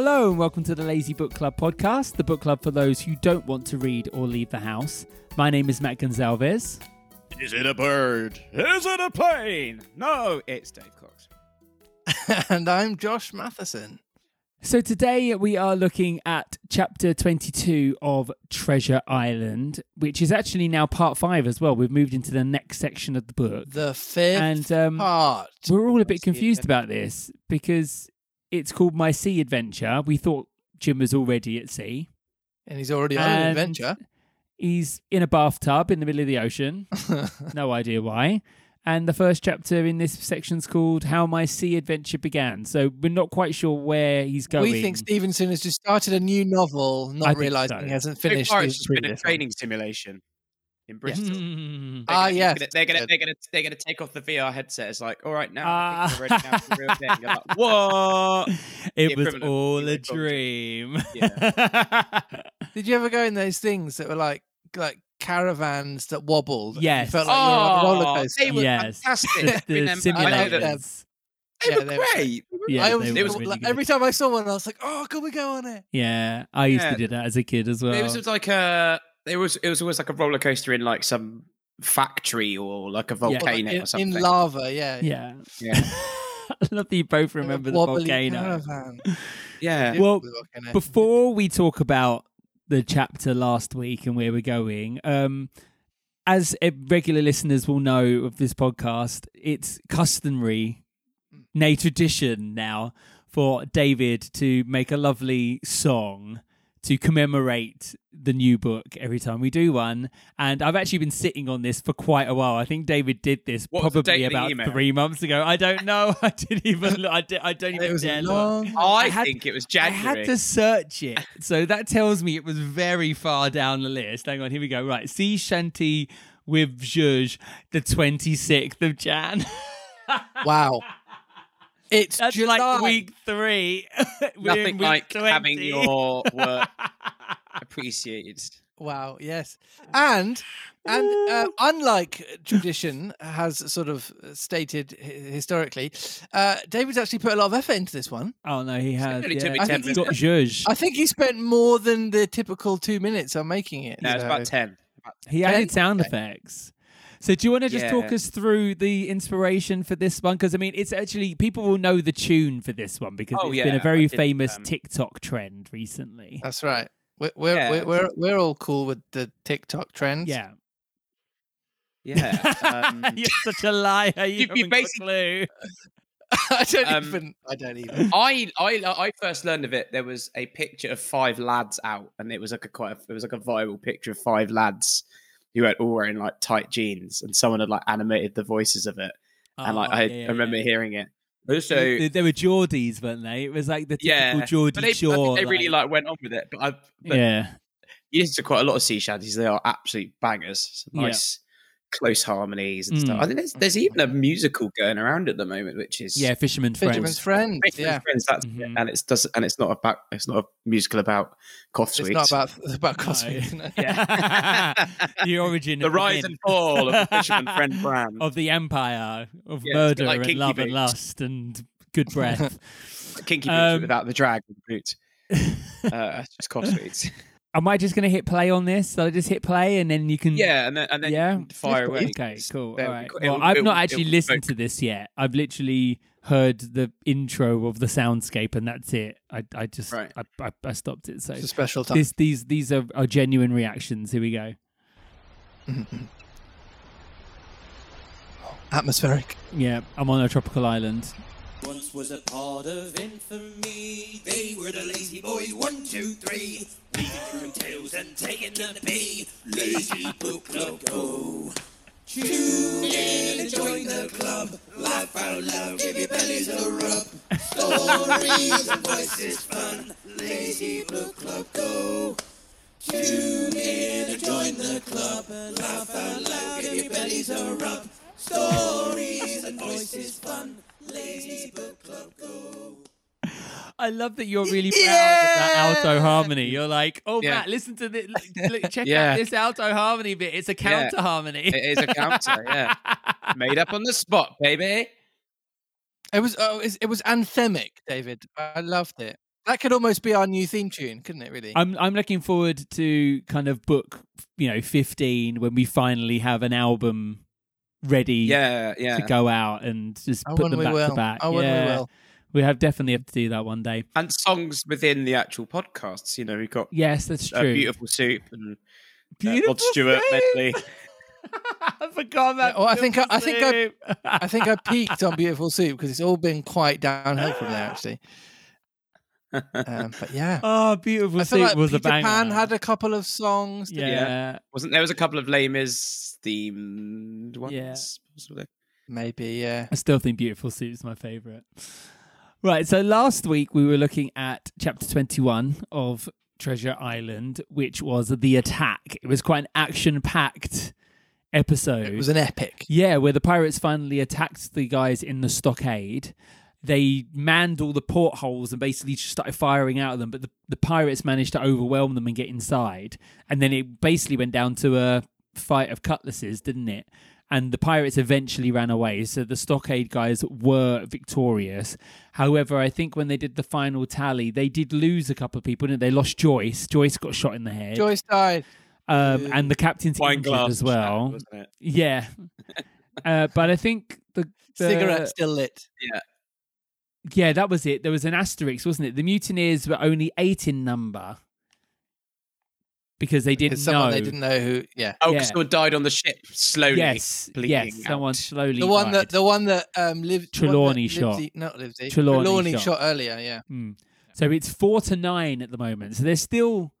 Hello and welcome to the Lazy Book Club podcast, the book club for those who don't want to read or leave the house. My name is Matt Gonzalez. Is it a bird? Is it a plane? No, it's Dave Cox. and I'm Josh Matheson. So today we are looking at chapter 22 of Treasure Island, which is actually now part 5 as well. We've moved into the next section of the book. The fifth And um, part. we're all a bit confused about this because it's called My Sea Adventure. We thought Jim was already at sea. And he's already on an adventure. He's in a bathtub in the middle of the ocean. no idea why. And the first chapter in this section's called How My Sea Adventure Began. So we're not quite sure where he's going. we think Stevenson has just started a new novel, not realizing so. he hasn't So finished far, his it's just been a training simulation in Bristol. They're Ah, gonna- yes. They're gonna, Good. they're gonna, they're gonna take off the VR headset. It's like, all right, now. I think we're ready now for the real thing. You're like, what? it was all a would call it. dream. Did you ever go in those things that were like like caravans that wobbled? and Yes. You felt like you were on a roller Oh, coaster. they were Yes. fantastic. the Been them- I know that- simulators. They Yeah, were they were- great. Yeah, I they always were it was really like, every time I saw one, I was like, "Oh, can we go on it?" Yeah, I used Yeah. to do that as a kid as well. It was like a. It was. It was always like a roller coaster in like some factory or like a Or, like, volcano in, or something. in lava, yeah. yeah. Yeah. I love that you both remember the volcano. Caravan. Yeah. Well, volcano. Before we talk about the chapter last week and where we're going, um, as regular listeners will know of this podcast, it's customary, nay tradition now, for David to make a lovely song to commemorate the new book every time we do one. And I've actually been sitting on this for quite a while. I think David did this What probably date of the about three months ago. I don't know. I didn't even. look. I, did, I don't it even was dare a look. long. I, I had- think it was January. I had to search it. So that tells me it was very far down the list. Hang on, here we go. Right. Sea Shanty with Zhuzh, the 26th of Jan. Wow. It's That's July. like week three. We're Nothing week like 20. having your work appreciated. Wow. Yes. And and uh, unlike tradition has sort of stated historically, uh, David's actually put a lot of effort into this one. Oh, no, he has. only Yeah. took me I 10 think he's got. Zhuzh. I think he spent more than the typical two minutes on making it. No, it's about ten. He added sound effects. So do you want to just talk us through the inspiration for this one? Because I mean, it's actually people will know the tune for this one because Oh, it's been a very did, famous um, TikTok trend recently. That's right. We're we're, Yeah. we're we're we're all cool with the TikTok trends. Yeah. Yeah. Um, You're such a liar. You, You- you haven't a clue. I don't Um, even. I don't even. I, I I first learned of it. There was a picture of five lads out, and it was like a quite. A, it was like a viral picture of five lads who were all wearing like tight jeans, and someone had like animated the voices of it, and like Oh, I, yeah, yeah, I remember yeah. hearing it. Also, They, they were Geordies, weren't they? It was like the yeah, typical Geordie but they, I Shore. think they really like went on with it. But I, but yeah, you listen to quite a lot of sea shanties. They are absolute bangers. Some Yeah. nice, close harmonies and stuff. Mm. I think there's there's even a musical going around at the moment, which is yeah. Fisherman Fisherman's friends. friend. Fisherman's Yeah. Friends, that's Mhm. and it's does and it's not about it's not a musical about cough It's not about about No. cosmic. no. Yeah. the origin, the of rise myth and fall of the Fisherman Friend brand. of the empire of Yeah, it's a bit murder like and Kinky love and lust and good breath. Kinky boots um, without the drag boot. Uh, it's just cough sweets. Am I just going to hit play on this? So I just hit play and then you can. yeah, and then and then Yeah? you can fire away. Okay, cool. All right. they'll- it'll- Well, I've it'll- not actually listened evoke- to this yet. I've literally heard the intro of the soundscape, and that's it. I, I just, Right. I, I, I stopped it. So It's a special time. this, these, these are, are genuine reactions. Here we go. Atmospheric. Yeah, I'm on a tropical island. Once was a part of infamy. They were the lazy boys, one, two, three. Reading through tales and taking them to pee. Lazy book club, go. Tune in and join the club. Laugh out loud, give your bellies a rub. Stories and voices fun. Lazy book club, go. Tune in and join the club. Laugh out loud, give your bellies a rub. Stories and voices fun. Lazy book club, go. I love that you're really proud of that alto harmony. You're like, oh Yeah. Matt, listen to this. Look, check Yeah. out this alto harmony bit. It's a counter harmony. It is a counter, yeah. Made up on the spot, baby. It was oh, it it was anthemic, David. I loved it. That could almost be our new theme tune, couldn't it? Really? I'm I'm looking forward to kind of book you know 15 when we finally have an album ready Yeah, yeah. to go out and just Oh, put when them we back will. to back. Oh, when we will. we have definitely have to do that one day. And songs within the actual podcasts. You know, we've got Yes, that's uh, true. Beautiful Soup and uh, Beautiful Rod Stewart Soup! medley. I forgot about. Yeah, well, I think I- I think I- I think I peaked on Beautiful Soup because it's all been quite downhill from there, actually. Um, but yeah, oh, beautiful I feel soup like was Peter a banger. Pan had a couple of songs. yeah. Yeah. Wasn't there was a couple of Les Mis themed ones? Yeah. possibly? maybe. Yeah, I still think Beautiful Soup is my favourite. Right, so last week we were looking at chapter 21 of Treasure Island, which was The Attack. It was quite an action packed episode. it was an epic. Yeah, where the pirates finally attacked the guys in the stockade. They manned all the portholes and basically just started firing out of them, but the, the pirates managed to overwhelm them and get inside. And then it basically went down to a fight of cutlasses, didn't it? And the pirates eventually ran away. So the stockade guys were victorious. However, I think when they did the final tally, they did lose a couple of people, didn't they? They lost Joyce. Joyce got shot in the head. Joyce died. Um, and the captain's Wine injured glass as well. wasn't it? Yeah. uh, but I think the, the Cigarette still lit. Yeah, that was it. There was an asterisk, wasn't it? The mutineers were only eight in number because they didn't someone know. they didn't know who. Yeah, Oh, Yeah. because someone died on the ship slowly. yes, bleeding yes. Someone slowly. the one died. that the one that um lived. the Trelawney that shot. Livesey- not Livesey. Trelawney Trelawney shot. shot earlier. Yeah. Hmm. So it's four to nine at the moment. So there's still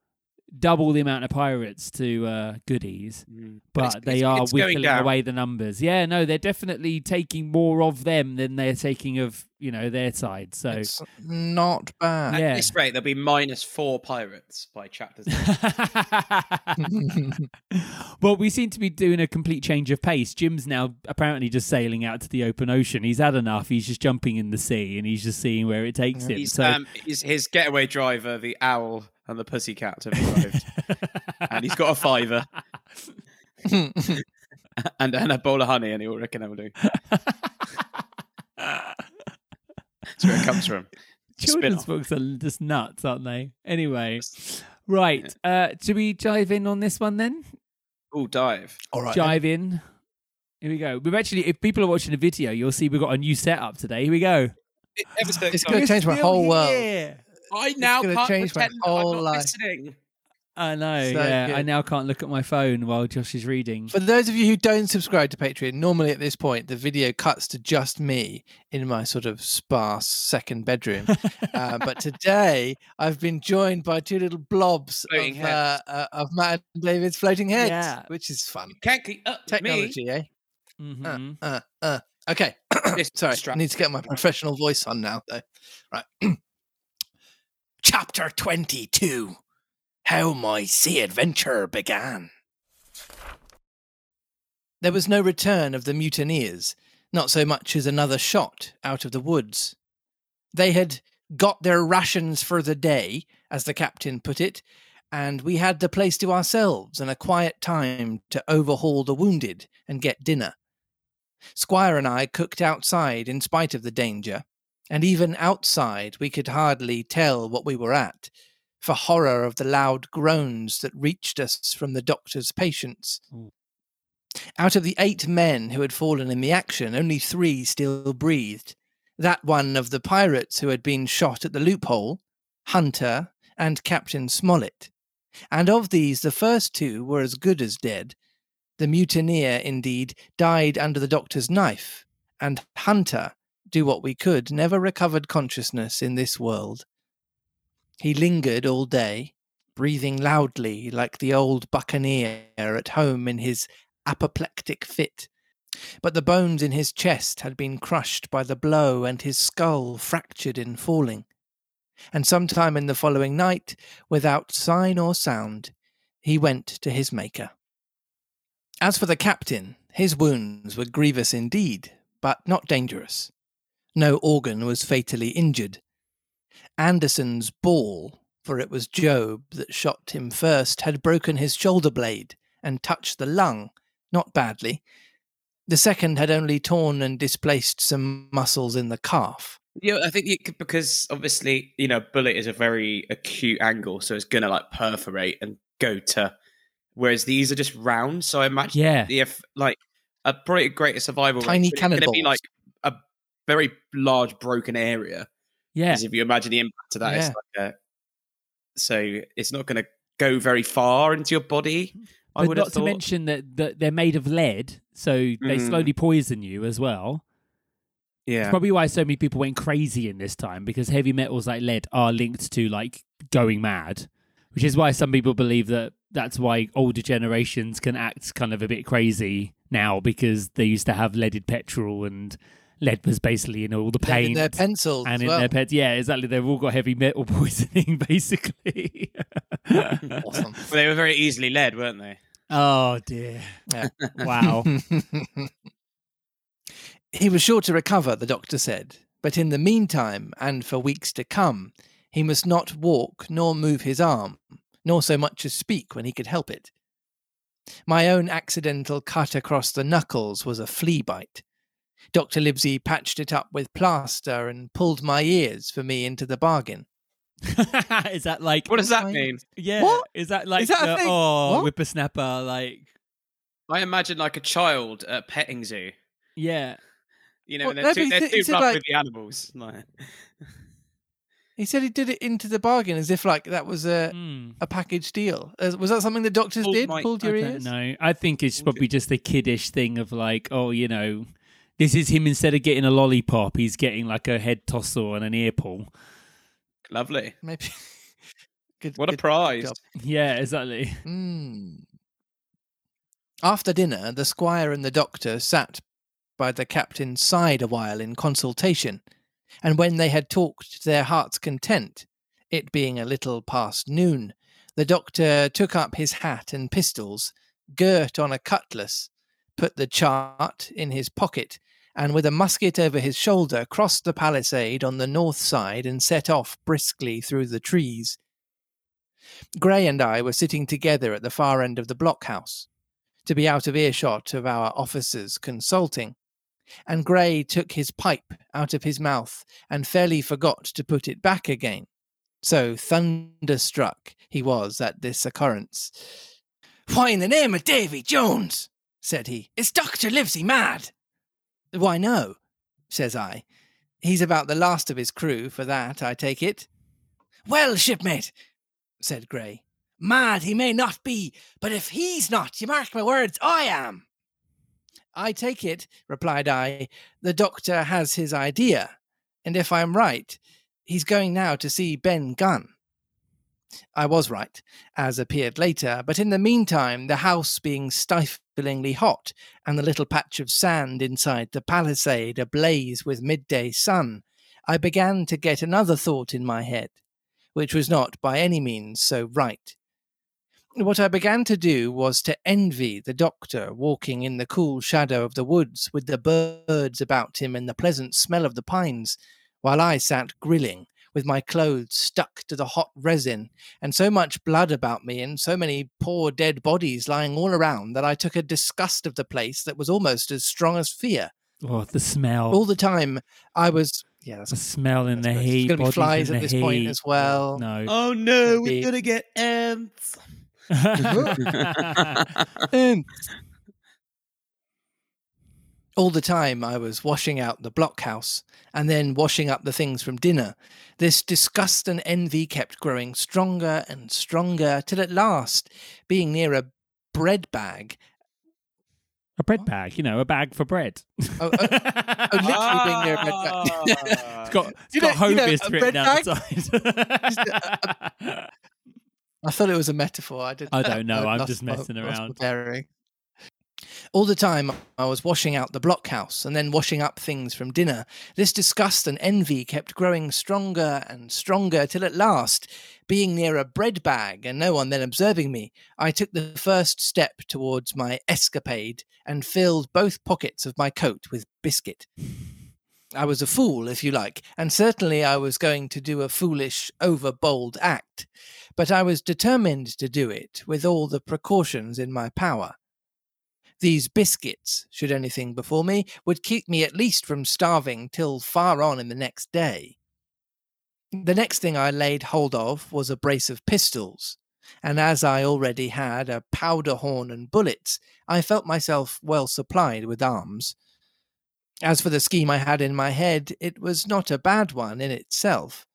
double the amount of pirates to uh, goodies, Mm. but it's- they it's- are it's going whittling away the numbers. Yeah, no, they're definitely taking more of them than they're taking of you know their side. So It's not bad. At Yeah. this rate, there'll be minus four pirates by chapters. well, we seem to be doing a complete change of pace. Jim's now apparently just sailing out to the open ocean. He's had enough. He's just jumping in the sea and he's just seeing where it takes him. He's, so, um, he's, his getaway driver, the owl and the pussycat, have arrived, and he's got a fiver and, and a bowl of honey, and he'll reckon how we'll do. That's where it comes from. children's books are just nuts, aren't they? Anyway, right. Uh, do we dive in on this one then? Oh, dive. All right. Dive in. Here we go. We've actually, if people are watching the video, you'll see we've got a new setup today. Here we go. Ever It's gonna change my Still whole world. I now gonna can't change my pretend I'm not life. listening. I know. So yeah, I now can't look at my phone while Josh is reading. For those of you who don't subscribe to Patreon, normally at this point the video cuts to just me in my sort of sparse second bedroom. uh, but today I've been joined by two little blobs Floating of, uh, uh, of Matt and David's floating heads, Yeah. which is fun. Can't keep up with me. Technology, eh? Mhm. Uh, uh. Okay. This Sorry, I need to get my professional voice on now, though. Right. Chapter 22 How My Sea Adventure Began. There was no return of the mutineers, not so much as another shot out of the woods. They had got their rations for the day, as the captain put it, and we had the place to ourselves and a quiet time to overhaul the wounded and get dinner. Squire and I cooked outside in spite of the danger, and even outside we could hardly tell what we were at, for horror of the loud groans that reached us from the doctor's patients. Ooh. Out of the eight men who had fallen in the action, only three still breathed. That one of the pirates who had been shot at the loophole, Hunter, and Captain Smollett. And of these, the first two were as good as dead. The mutineer, indeed, died under the doctor's knife, and Hunter, do what we could, never recovered consciousness in this world. He lingered all day, breathing loudly like the old buccaneer at home in his apoplectic fit. But the bones in his chest had been crushed by the blow, and his skull fractured in falling. And sometime in the following night, without sign or sound, he went to his Maker. As for the captain, his wounds were grievous indeed, but not dangerous. No organ was fatally injured. Anderson's ball, for it was Job that shot him first, had broken his shoulder blade and touched the lung, not badly. The second had only torn and displaced some muscles in the calf. Yeah, I think you could, because obviously, you know, bullet is a very acute angle, so it's gonna like perforate and go to. Whereas these are just round, so I imagine Yeah. if like a probably greater survival, Tiny rate, it's gonna be like a very large broken area. Yeah. Because if you imagine the impact of that, Yeah. it's like a, so it's not going to go very far into your body. I But would not have to mention that, that they're made of lead, so they Mm. slowly poison you as well. It's yeah, probably why so many people went crazy in this time because heavy metals like lead are linked to like going mad, which is why some people believe that that's why older generations can act kind of a bit crazy now because they used to have leaded petrol and lead was basically in all the Lead in paint their pencils and in well. their pets. Yeah, exactly. They've all got heavy metal poisoning basically. Awesome. Well, they were very easily led, weren't they? oh dear! Yeah. Wow. he was sure to recover, the doctor said, but in the meantime, and for weeks to come, he must not walk nor move his arm, nor so much as speak when he could help it. My own accidental cut across the knuckles was a flea bite. Dr. Livesey patched it up with plaster and pulled my ears for me into the bargain. is that like What does that mean? yeah? What? Is that like is that a the- thing? oh What? whippersnapper like I imagine like a child at a petting zoo. yeah? You know, Well, they're too, they're said- too rough like- with the animals. Like, He said he did it into the bargain as if like that was a, Hmm. a package deal. Uh, Was that something the doctors Pulled did? my- Pulled I your don't ears? know. I think it's Okay. probably just a kiddish thing of like, oh, you know, this is him instead of getting a lollipop, he's getting like a head tossle and an ear pull. lovely. Maybe. good, What a prize. job. Yeah, exactly. Mm. After dinner, the squire and the doctor sat by the captain's side a while in consultation, and when they had talked to their heart's content, it being a little past noon, the doctor took up his hat and pistols, girt on a cutlass, put the chart in his pocket, and with a musket over his shoulder crossed the palisade on the north side and set off briskly through the trees. Gray and I were sitting together at the far end of the blockhouse, to be out of earshot of our officers consulting, and Gray took his pipe out of his mouth and fairly forgot to put it back again. So thunderstruck he was at this occurrence. Why, in the name of Davy Jones, said he, is Dr. Livesey mad? Why, no, says I. He's about the last of his crew for that, I take it. Well, shipmate, said Gray. Mad he may not be, but if he's not, you mark my words, I am. I take it, replied I, the doctor has his idea, and if I'm right, he's going now to see Ben Gunn. I was right, as appeared later, but in the meantime, the house being hot, and the little patch of sand inside the palisade ablaze with midday sun, I began to get another thought in my head, which was not by any means so right. What I began to do was to envy the doctor walking in the cool shadow of the woods with the birds about him and the pleasant smell of the pines, while I sat grilling with my clothes stuck to the hot resin, and so much blood about me and so many poor dead bodies lying all around that I took a disgust of the place that was almost as strong as fear. Oh, the smell. All the time I was yeah, that's the smell in the There's heat. going to be flies at the this point as well. No. Oh no, we're gonna get ants. Um, all the time I was washing out the blockhouse and then washing up the things from dinner, this disgust and envy kept growing stronger and stronger till at last, being near a bread bag, a bread bag, you know, a bag for bread. Oh, oh, oh, literally being near a bread bag. it's got, it's You got know- you know, written bread outside. I thought it was a metaphor. I didn't. I don't know, I'm just messing my around. bearing. All the time I was washing out the blockhouse and then washing up things from dinner. This disgust and envy kept growing stronger and stronger till at last, being near a bread bag and no one then observing me, I took the first step towards my escapade and filled both pockets of my coat with biscuit. I was a fool, if you like, and certainly I was going to do a foolish, overbold act, but I was determined to do it with all the precautions in my power. These biscuits, should anything befall me, would keep me at least from starving till far on in the next day. The next thing I laid hold of was a brace of pistols, and as I already had a powder horn and bullets, I felt myself well supplied with arms. As for the scheme I had in my head, it was not a bad one in itself.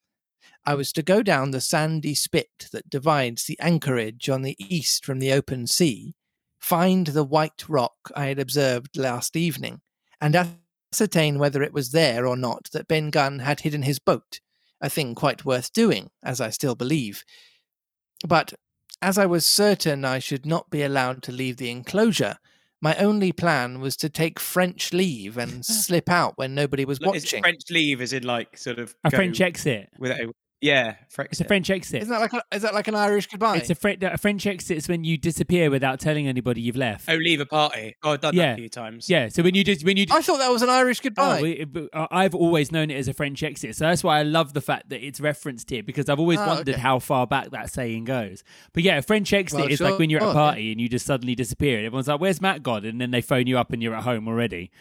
I was to go down the sandy spit that divides the anchorage on the east from the open sea, find the white rock I had observed last evening, and ascertain whether it was there or not that Ben Gunn had hidden his boat, a thing quite worth doing, as I still believe. But as I was certain I should not be allowed to leave the enclosure, my only plan was to take French leave and slip out when nobody was Like, is watching. French leave is in like sort of A French exit. without a- yeah, It's a French exit. Isn't that like a, is that like an Irish goodbye? It's a, Fre- a French exit is when you disappear without telling anybody you've left. Oh, leave a party. Oh, I've done Yeah. that a few times. Yeah, so when you just when you I thought that was an Irish goodbye. Oh, we, uh, I've always known it as a French exit, so that's why I love the fact that it's referenced here because I've always Ah, wondered okay. how far back that saying goes. But yeah, a French exit Well, is like when you're at a yeah. party and you just suddenly disappear, and everyone's like, "Where's Matt gone?" And then they phone you up and you're at home already.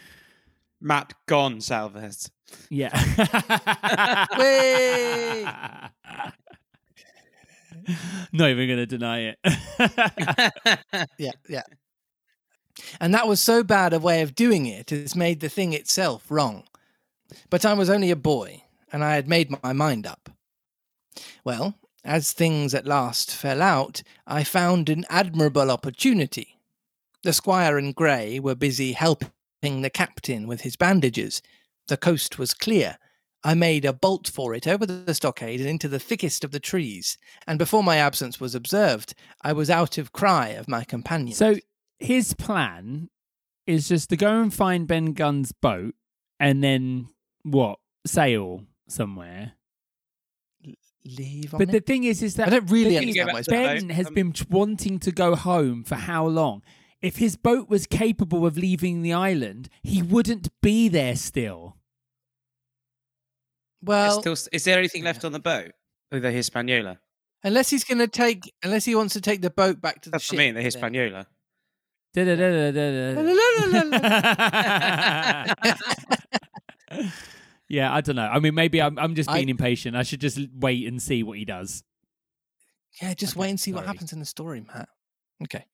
Matt gone, Salvez. Yeah. Not even going to deny it. yeah, yeah. And that was so bad a way of doing it, it's made the thing itself wrong. But I was only a boy, and I had made my mind up. Well, as things at last fell out, I found an admirable opportunity. The squire and Grey were busy helping the captain with his bandages. The coast was clear. I made a bolt for it over the stockade and into the thickest of the trees, and before my absence was observed, I was out of cry of my companion. so his plan is just to go and find Ben Gunn's boat and then what? Sail somewhere. leave on But the thing is, is that I don't really the thing is, understand back why it's to the bad. Ben has Um, been wanting to go home for how long? If his boat was capable of leaving the island, he wouldn't be there still. Well, Still, is there anything left on the boat? The Hispaniola. unless he's going to take, unless he wants to take the boat back to the That's ship. what I mean, the Hispaniola. yeah, I don't know. I mean, maybe I'm, I'm just I- being impatient. I should just wait and see what he does. Yeah, just Okay, wait and see what happens in the story, Matt. Okay.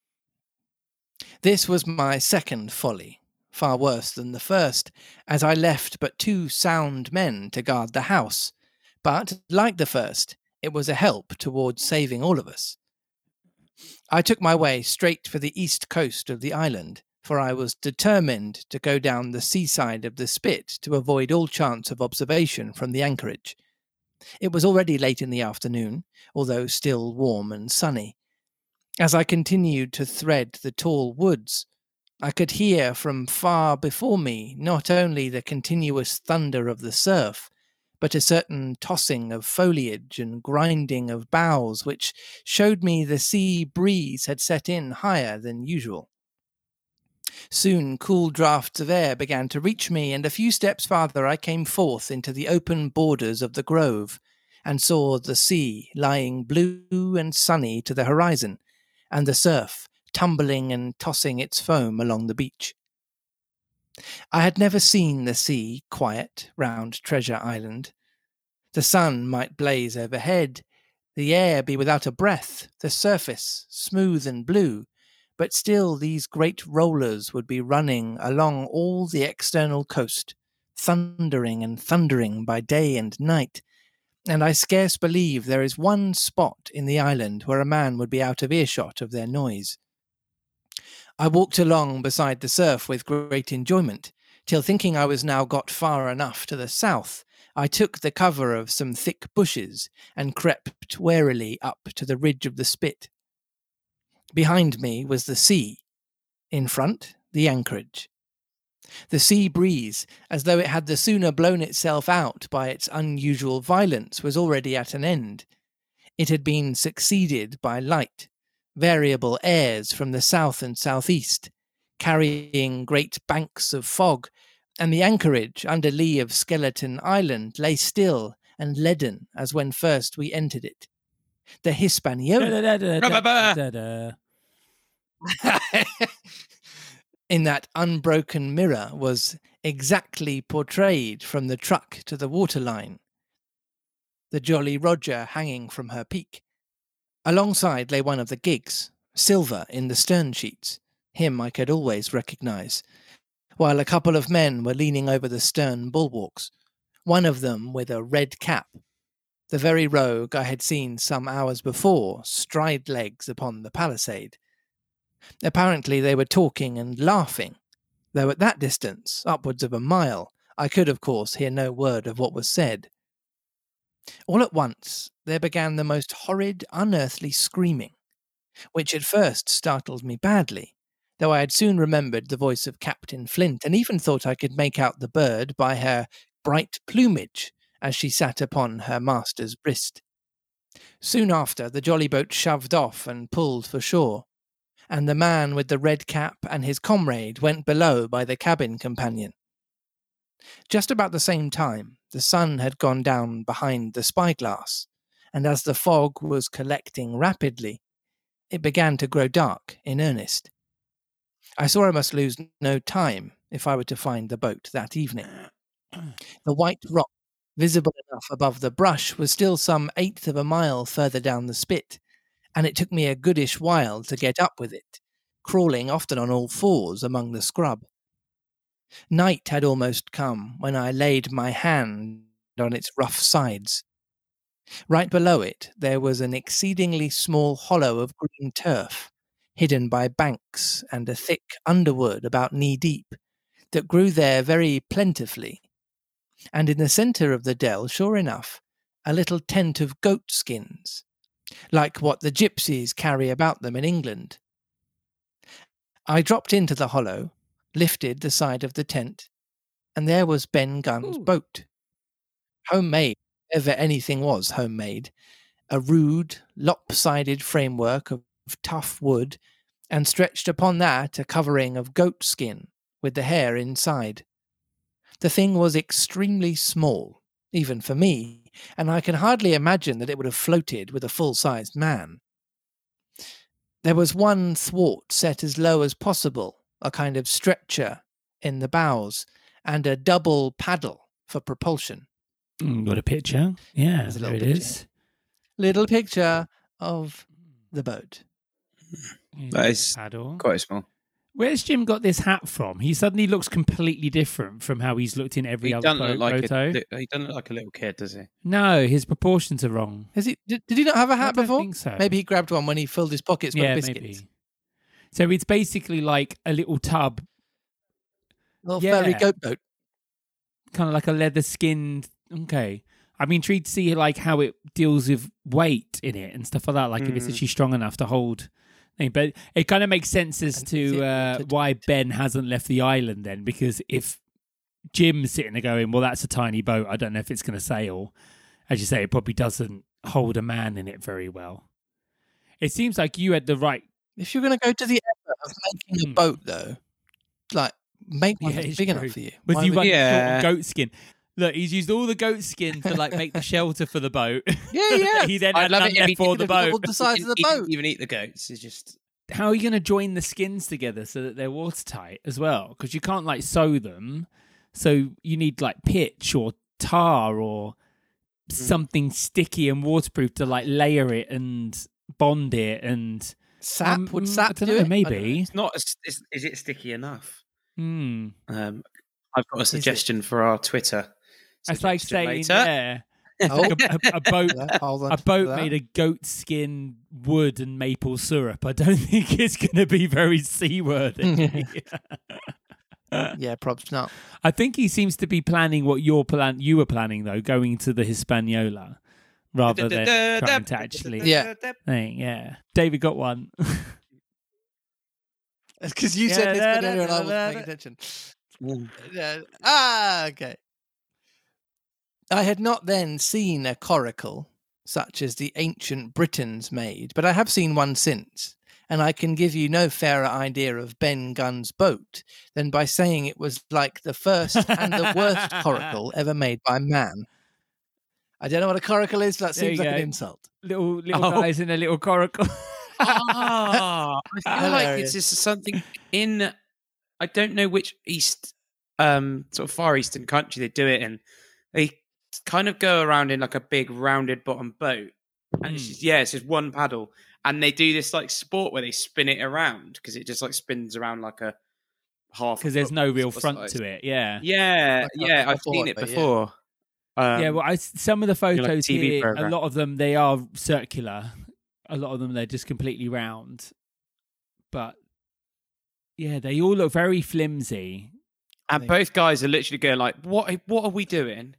This was my second folly, far worse than the first, as I left but two sound men to guard the house. But, like the first, it was a help towards saving all of us. I took my way straight for the east coast of the island, for I was determined to go down the seaside of the spit to avoid all chance of observation from the anchorage. It was already late in the afternoon, although still warm and sunny. As I continued to thread the tall woods, I could hear from far before me not only the continuous thunder of the surf, but a certain tossing of foliage and grinding of boughs which showed me the sea breeze had set in higher than usual. Soon cool draughts of air began to reach me, and a few steps farther I came forth into the open borders of the grove, and saw the sea lying blue and sunny to the horizon, and the surf tumbling and tossing its foam along the beach. I had never seen the sea quiet round Treasure Island. The sun might blaze overhead, the air be without a breath, the surface smooth and blue, but still these great rollers would be running along all the external coast, thundering and thundering by day and night, and I scarce believe there is one spot in the island where a man would be out of earshot of their noise. I walked along beside the surf with great enjoyment, till thinking I was now got far enough to the south, I took the cover of some thick bushes and crept warily up to the ridge of the spit. Behind me was the sea, in front the anchorage. The sea breeze, as though it had the sooner blown itself out by its unusual violence, was already at an end. It had been succeeded by light, variable airs from the south and southeast, carrying great banks of fog, and the anchorage under lee of Skeleton Island lay still and leaden as when first we entered it. The Hispaniola in that unbroken mirror was exactly portrayed from the truck to the waterline, the Jolly Roger hanging from her peak. Alongside lay one of the gigs, silver in the stern sheets, him I could always recognise, while a couple of men were leaning over the stern bulwarks, one of them with a red cap, the very rogue I had seen some hours before stride legs upon the palisade. Apparently they were talking and laughing, though at that distance, upwards of a mile, I could, of course, hear no word of what was said. All at once there began the most horrid, unearthly screaming, which at first startled me badly, though I had soon remembered the voice of Captain Flint, and even thought I could make out the bird by her bright plumage as she sat upon her master's wrist. Soon after, the jolly boat shoved off and pulled for shore, and the man with the red cap and his comrade went below by the cabin companion. Just about the same time, the sun had gone down behind the spyglass, and as the fog was collecting rapidly, it began to grow dark in earnest. I saw I must lose no time if I were to find the boat that evening. The white rock, visible enough above the brush, was still some eighth of a mile further down the spit, and it took me a goodish while to get up with it, crawling often on all fours among the scrub. Night had almost come when I laid my hand on its rough sides. Right below it there was an exceedingly small hollow of green turf, hidden by banks and a thick underwood about knee deep, that grew there very plentifully. And in the centre of the dell, sure enough, a little tent of goat skins, like what the gypsies carry about them in England. I dropped into the hollow, lifted the side of the tent, and there was Ben Gunn's Ooh. boat. Homemade, ever anything was homemade. A rude, lopsided framework of tough wood, and stretched upon that a covering of goat skin with the hair inside. The thing was extremely small, even for me, and I can hardly imagine that it would have floated with a full sized man. There was one thwart set as low as possible, a kind of stretcher in the bows, and a double paddle for propulsion. Mm, got a picture. Yeah, There's a there little it picture. is. Little picture of the boat. That is paddle. quite small. Where's Jim got this hat from? He suddenly looks completely different from how he's looked in every He other doesn't look like photo. a, he doesn't look like a little kid, does he? No, his proportions are wrong. Has he? Did, did he not have a hat don't before? think so. Maybe he grabbed one when he filled his pockets with yeah, biscuits. maybe. So it's basically like a little tub, Little Yeah. furry goat boat. kind of like a leather skinned. Okay, I'm intrigued to see like how it deals with weight in it and stuff like that. Like if it's Mm. actually strong enough to hold. Thing. But it kind of makes sense as to uh, why? Ben hasn't left the island then, because if Jim's sitting there going, "Well, that's a tiny boat. I don't know if it's going to sail," as you say, it probably doesn't hold a man in it very well. It seems like you had the right If you're going to go to the effort of making a Hmm. boat, though, like make one Yeah, big true. enough for you. With Why you would- like Yeah. goat skin? Look, he's used all the goat skin to like make the shelter for the boat. Yeah, yeah. he then I'd had love none it if left he for did the have doubled boat. the size of the He didn't boat. even eat the goats. It's just How are you going to join the skins together so that they're watertight as well? Because you can't like sew them, so you need like pitch or tar or something sticky and waterproof to like layer it and bond it and Sap? Um, Would mm, sap I do don't know, it? Maybe. it's not. As, is, is it sticky enough? Hmm. Um, I've got a suggestion for our Twitter. It's like saying later. yeah, Oh, like a, a, a boat that- a boat made of goat skin, wood, and maple syrup. I don't think it's going to be very seaworthy. yeah, props not. I think he seems to be planning what you're plan you were planning though, going to the Hispaniola rather than trying to actually. Yeah. Thing, yeah. David got one. Because you Yeah, said this da, one da, earlier and I wasn't paying attention. Yeah. Ah, okay. I had not then seen a coracle such as the ancient Britons made, but I have seen one since, and I can give you no fairer idea of Ben Gunn's boat than by saying it was like the first and the worst coracle ever made by man. I don't know what a coracle is, but that seems you like an insult. little little Oh. guys in a little coracle. Ah, I feel like Hilarious. it's just something in I don't know which east, um, sort of far eastern country they do it in. They kind of go around in like a big rounded bottom boat, and it's Hmm. just, yeah, it's just one paddle, and they do this like sport where they spin it around because it just like spins around like a half. because there's no real front to it. Yeah. Yeah, Like yeah, like I've seen it but yeah. before. Um, yeah, well, I, some of the photos TV here, a lot of them they are circular. A lot of them they're just completely round. But yeah, they all look very flimsy. and both guys are literally going like, "What? What are we doing?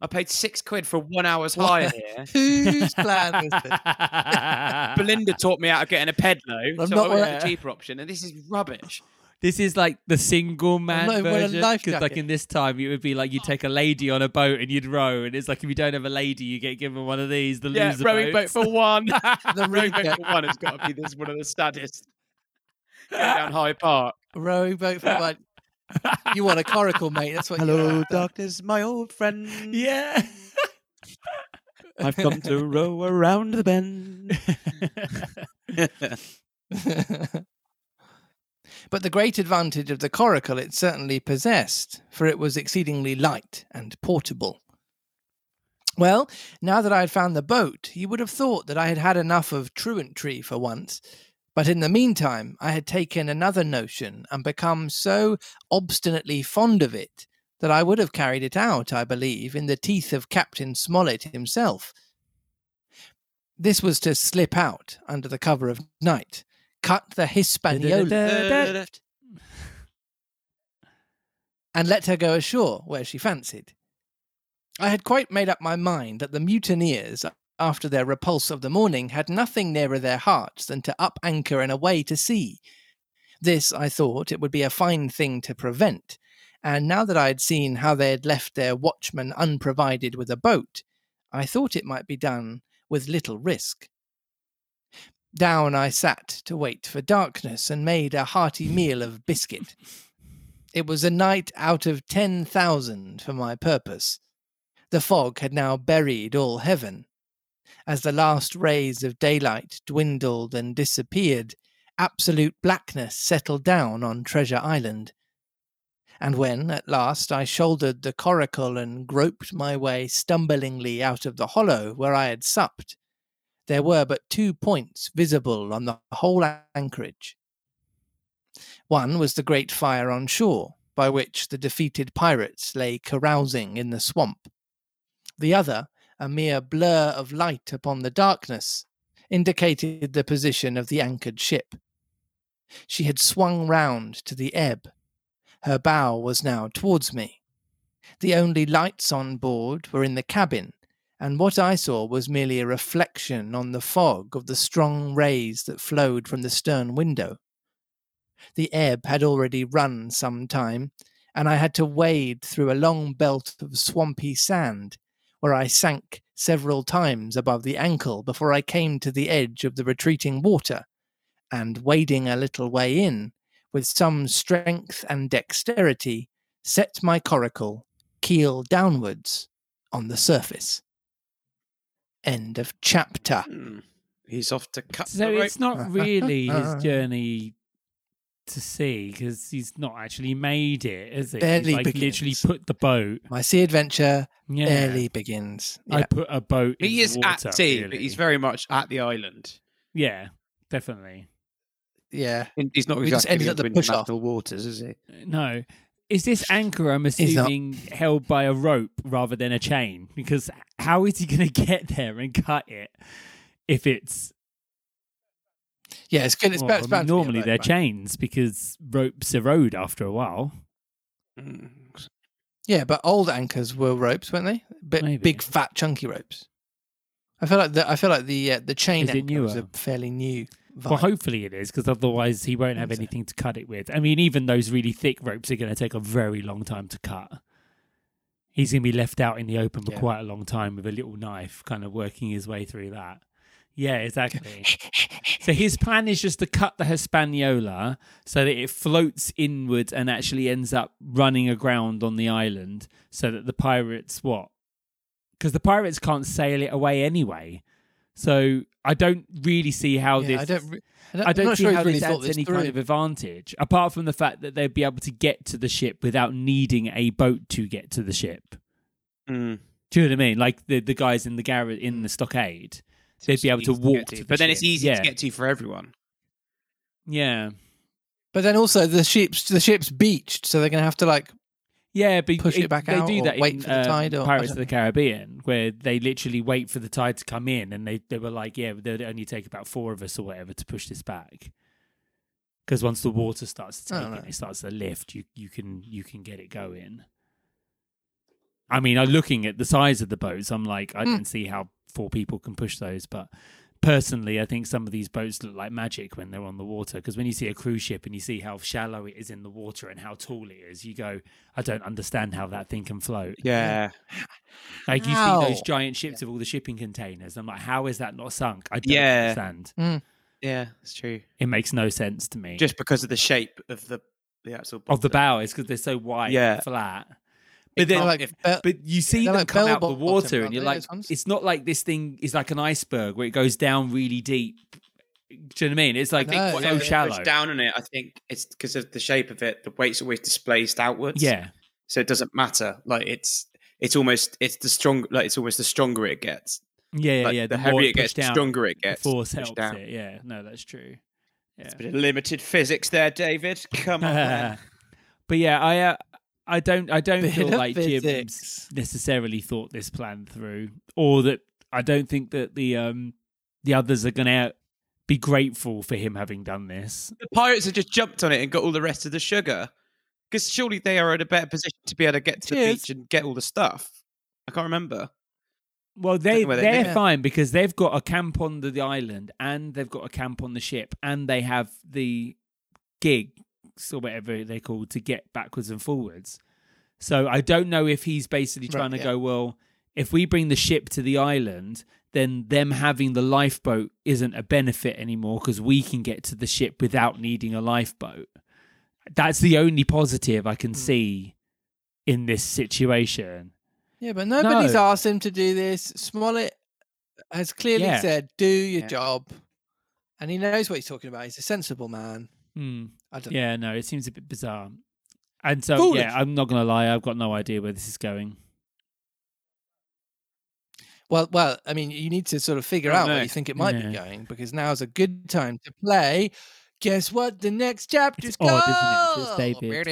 I paid six quid for one hour's What? hire here." Whose plan was this? Belinda taught me how to get in a pedalo, I'm so not I went wearing- with a cheaper option, and this is rubbish. This is like the single man not even wearing a version. life Because like jacket. in this time, it would be like you take a lady on a boat and you'd row, and it's like if you don't have a lady, you get given one of these. The Yeah, loser rowing boat boats. for one. The rowing boat for one has got to be this one of the saddest. Go down Hyde Park. Rowing boat for one. You want a coracle, mate? That's what. Hello, darkness, my old friend. yeah. I've come to row around the bend. but the great advantage of the coracle it certainly possessed, for it was exceedingly light and portable. Well, now that I had found the boat, you would have thought that I had had enough of truantry for once. But in the meantime, I had taken another notion and become so obstinately fond of it that I would have carried it out, I believe, in the teeth of Captain Smollett himself. This was to slip out under the cover of night, cut the Hispaniola and let her go ashore where she fancied. I had quite made up my mind that the mutineers, after their repulse of the morning, had nothing nearer their hearts than to up anchor and away to sea. This, I thought, it would be a fine thing to prevent, and now that I had seen how they had left their watchman unprovided with a boat, I thought it might be done with little risk. Down I sat to wait for darkness and made a hearty meal of biscuit. It was a night out of ten thousand for my purpose. The fog had now buried all heaven. As the last rays of daylight dwindled and disappeared, absolute blackness settled down on Treasure Island. And when, at last, I shouldered the coracle and groped my way stumblingly out of the hollow where I had supped, there were but two points visible on the whole anchorage. One was the great fire on shore, by which the defeated pirates lay carousing in the swamp. The other, a mere blur of light upon the darkness, indicated the position of the anchored ship. She had swung round to the ebb. Her bow was now towards me. The only lights on board were in the cabin, and what I saw was merely a reflection on the fog of the strong rays that flowed from the stern window. The ebb had already run some time, and I had to wade through a long belt of swampy sand, where I sank several times above the ankle before I came to the edge of the retreating water, and wading a little way in, with some strength and dexterity, set my coracle, keel downwards, on the surface. End of chapter. Hmm. He's off to cut So the rope. it's not really his journey to sea because he's not actually made it, is it? Barely he's like literally put the boat. My sea adventure Yeah. barely begins. I put a boat. in He the is water, at sea, really. but he's very much at the island. yeah, definitely. yeah. He's not We just exactly ended at the push-off. waters, is he? No. Is this anchor, I'm assuming, held by a rope rather than a chain? Because how is he going to get there and cut it if it's. Yeah, it's good. It's, well, about, I mean, bound to be a normally they're chains because ropes erode after a while. Mm. Yeah, but old anchors were ropes, weren't they? But Maybe. big, fat, chunky ropes. I feel like the I feel like the uh, the chain Is anchor was a fairly new. Vibe. Well, hopefully it is, because otherwise he won't have Think so. anything to cut it with. I mean, even those really thick ropes are going to take a very long time to cut. He's going to be left out in the open for Yeah. quite a long time with a little knife, kind of working his way through that. Yeah, exactly. so his plan is just to cut the Hispaniola so that it floats inwards and actually ends up running aground on the island, so that the pirates what? Because the pirates can't sail it away anyway. So I don't really see how Yeah, this. I don't. Re- I don't, I don't see sure how really this adds this any through. kind of advantage, apart from the fact that they'd be able to get to the ship without needing a boat to get to the ship. Mm. Do you know what I mean? Like the, the guys in the garage in the stockade, they'd be able to walk get to, the but then it's ship. easy yeah. to get to for everyone. Yeah, But then also the ship's the ship's beached, so they're going to have to like yeah, but Push it back they out do or that wait in, for the um, tide or- Pirates of the Caribbean, where they literally wait for the tide to come in, and they they were like, yeah, they'd only take about four of us or whatever to push this back. Because once the water starts to take no. it, it starts to lift. You you can you can get it going. I mean, I'm looking at the size of the boats. I'm like, I Hmm. don't see how four people can push those. But personally, I think some of these boats look like magic when they're on the water. Because when you see a cruise ship and you see how shallow it is in the water and how tall it is, you go, I don't understand how that thing can float. Yeah. Like you see those giant ships of all the shipping containers. I'm like, how is that not sunk? I don't Yeah. understand. Mm. Yeah, it's true. It makes no sense to me. Just because of the shape of the the actual of the bow is because they're so wide Yeah. and flat. But then, like if- but you see them like come out the water, and you're like, it's not like this thing is like an iceberg where it goes down really deep. Do you know what I mean? It's like I yeah, so shallow. push down on it, I think it's because of the shape of it. The weight's always displaced outwards. Yeah, so it doesn't matter. Like it's it's almost it's the strong like it's almost the stronger it gets. yeah, yeah. Like, yeah. the, more heavier it gets, pushed the down, stronger it the gets. force helps down. it. Yeah, no, that's true. Yeah. It's a bit of limited physics there, David. Come on. but yeah, I uh, I don't I don't Bit feel of like Jim's physics. necessarily thought this plan through, or that I don't think that the um the others are gonna be grateful for him having done this. the pirates have just jumped on it and got all the rest of the sugar. Because surely they are in a better position to be able to get to the beach and get all the stuff. I can't remember. Well, they, they they're live. fine because they've got a camp on the, the island and they've got a camp on the ship and they have the gigs or whatever they're called to get backwards and forwards. So I don't know if he's basically Right, trying to yeah. go, well, if we bring the ship to the island, then them having the lifeboat isn't a benefit anymore because we can get to the ship without needing a lifeboat. That's the only positive I can Hmm. see in this situation. Yeah, but nobody's No. asked him to do this. Smollett has clearly Yeah. said, "Do your Yeah. job," and he knows what he's talking about. He's a sensible man. Hmm. I don't. Yeah, no, it seems a bit bizarre. And so, Foolish. yeah, I'm not going to lie, I've got no idea where this is going. Well, well, I mean, you need to sort of figure out know. where you think it might Yeah. be going because now's a good time to play. Guess what? The next chapter's It's odd, isn't it? It's called? David.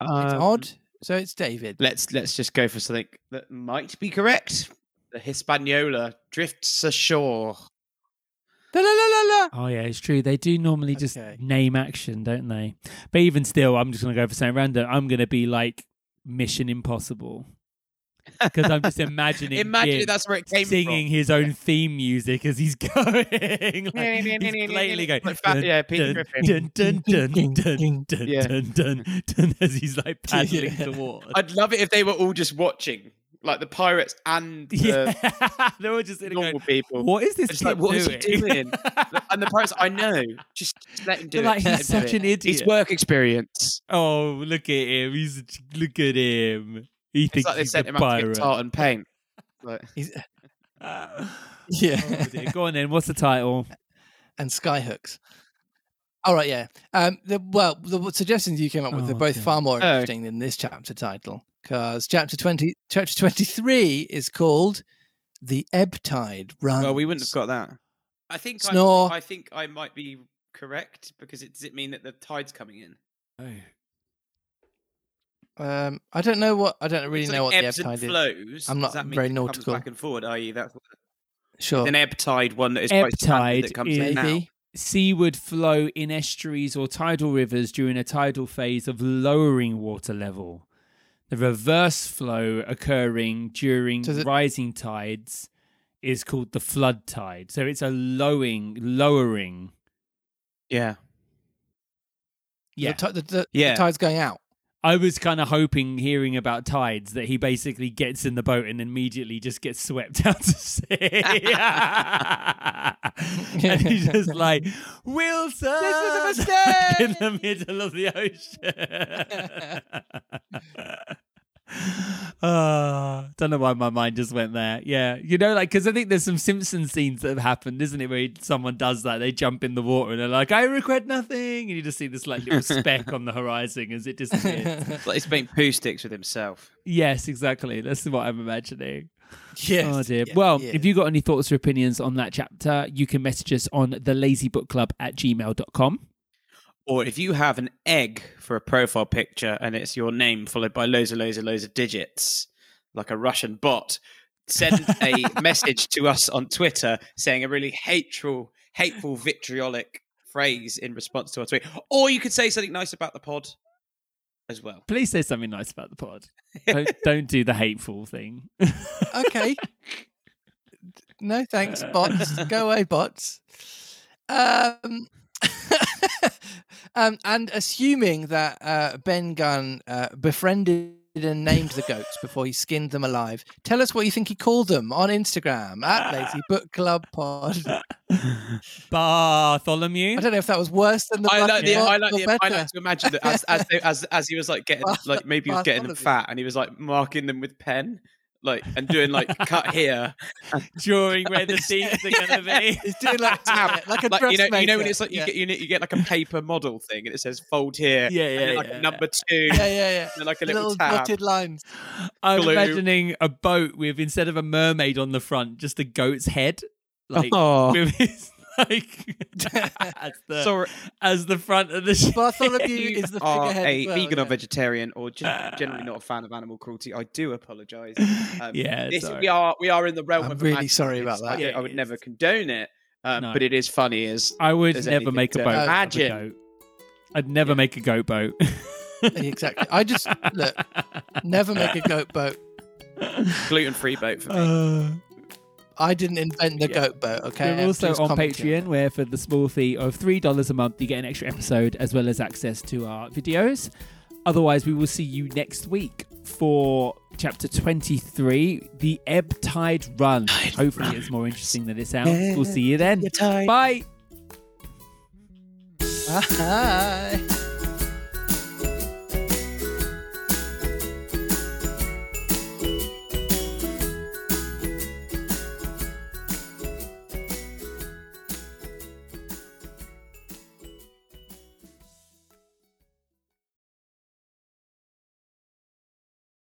It's Um, odd. So it's David. Let's let's just go for something that might be correct. The Hispaniola drifts ashore. La, la, la, la, la. Oh, yeah, it's true. They do normally just Okay. name action, don't they? But even still, I'm just going to go for something random. I'm going to be like Mission Impossible. Because I'm just imagining Imagine that's where it came singing his own theme music as he's going. like, he's blatantly going. Like fat- dun, yeah, Peter Griffin. dun, dun, dun, dun, dun, dun, dun, dun, as he's like paddling Yeah. towards. I'd love it if they were all just watching, like the pirates and the Yeah, they were just normal going, people. "What is this Just kid like, what is he doing?" doing? and the pirates, I know, just, just let him do They're it. like, he's him do such it. an idiot. He's work experience. Oh, look at him! He's look at him. He It's thinks like they he's sent a him out to pirate. get tartan paint. Like, He's, Oh, yeah, dear. Go on then. What's the title? and skyhooks. All right, yeah. Um, the, well, the suggestions you came up with are Oh, both okay. far more Oh. interesting than this chapter title because chapter twenty, chapter twenty-three is called "The Ebb Tide Runs." well, we wouldn't have got that. I think Snore. I, I think I might be correct because it, does it mean that the tide's coming in? Oh. Um, I don't know what I don't really It's know like what the ebb ebbs and tide is. I'm Does not that very it comes nautical. Back and forward, are you? That's Sure, an ebb tide one that is Ebb quite standard tide that comes in now. Seaward flow in estuaries or tidal rivers during a tidal phase of lowering water level. The reverse flow occurring during So the- rising tides is called the flood tide. So it's a lowering, lowering. Yeah. Yeah. the, ti- the, the, Yeah. the tide's going out. I was kind of hoping, hearing about tides, that he basically gets in the boat and immediately just gets swept out to sea. and he's just like, Wilson! This was a Like, in the middle of the ocean. Uh, don't know why my mind just went there. Yeah, you know, like because I think there's some Simpson scenes that have happened, isn't it? Where someone does that, they jump in the water and they're like, "I regret nothing," and you just see this like little speck on the horizon as it disappears. It's like he's making poo sticks with himself. yes, exactly. That's what I'm imagining. Yes. Oh dear. yeah, well, yeah. if you've got any thoughts or opinions on that chapter, you can message us on the lazybookclub at gmail.com. Or if you have an egg for a profile picture and it's your name followed by loads and loads and loads of digits, like a Russian bot, send a message to us on Twitter saying a really hateful, hateful, vitriolic phrase in response to our tweet. Or you could say something nice about the pod as well. Please say something nice about the pod. don't, don't do the hateful thing. okay. No thanks, bots. Go away, bots. Um, um, and assuming that uh, Ben Gunn uh, befriended and named the goats before he skinned them alive, tell us what you think he called them on Instagram at Lazy Book Club Pod. Bartholomew. I don't know if that was worse than the I like, the, I, like the, I like to imagine that as as, they, as as he was like getting like maybe he was getting them fat and he was like marking them with pen like and doing like cut here Drawing where the seams are going to be. He's doing like tab, like a like you know you know when it's like you yeah. get you, know, you get like a paper model thing and it says fold here Yeah, and yeah, then, like yeah. a number two yeah, yeah, yeah. and like a little, little tab dotted lines. I'm Glue. imagining a boat with instead of a mermaid on the front, just a goat's head, like Oh. with his like as the sorry as the front of the ship. Bartholomew you is the are figurehead. a as well, vegan or yeah. vegetarian or just generally not a fan of animal cruelty I do apologize um, Yeah, this- sorry. we are we are in the realm I'm of really imagining sorry about that. don't- I would never condone it um, No. but it is funny as I would There's never anything make a to boat. out of a imagine. goat. I'd never make a goat boat. exactly. I just look. Never make a goat boat. gluten-free boat for me Uh, I didn't invent the Yeah. goat boat. Okay. We're also Please on. Patreon, where for the small fee of three dollars a month, you get an extra episode as well as access to our videos. Otherwise, we will see you next week for chapter twenty-three, the ebb tide run. Hopefully, it's more interesting than it sounds. We'll see you then. Bye. Bye.